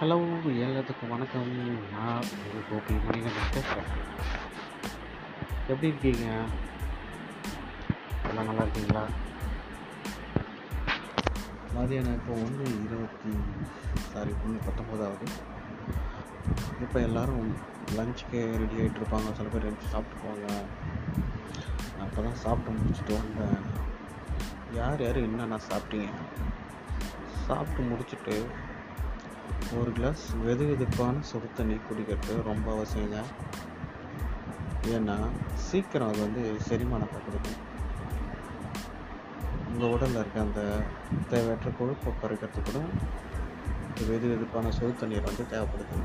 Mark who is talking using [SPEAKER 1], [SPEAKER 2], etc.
[SPEAKER 1] Hello எல்லாத்துக்கும் வணக்கம். நான் உங்கள் கோபி மணிகண்டன் பேசுகிறேன் எப்படி இருக்கீங்க? எல்லாம் நல்லா இருக்கீங்களா? மதியானம் இப்போ ஒன்று இருபத்தி சாரி ஒன்று பத்தொம்போதாவது. இப்போ எல்லோரும் லஞ்சுக்கு ரெடி ஆகிட்டு இருப்பாங்க. சில பேர் லஞ்ச் போவாங்க நான் இப்போ தான் சாப்பிட்டு முடிச்சுட்டு வந்தேன். யார் யார் என்னென்ன சாப்பிட்டீங்க? சாப்பிட்டு முடிச்சுட்டு ஒரு கிளாஸ் வெது வெதுப்பான சுடு தண்ணி குடிக்கிறது ரொம்ப அவசியங்க ஏன்னா சீக்கிரம் அது வந்து செரிமானத்தை கொடுக்கும் உங்கள் உடலில் இருக்க அந்த தேவையற்ற கொழுப்பை குறைக்கிறதுக்கு கூட வெது வெதுப்பான சுடு தண்ணீர் வந்து தேவைப்படுது.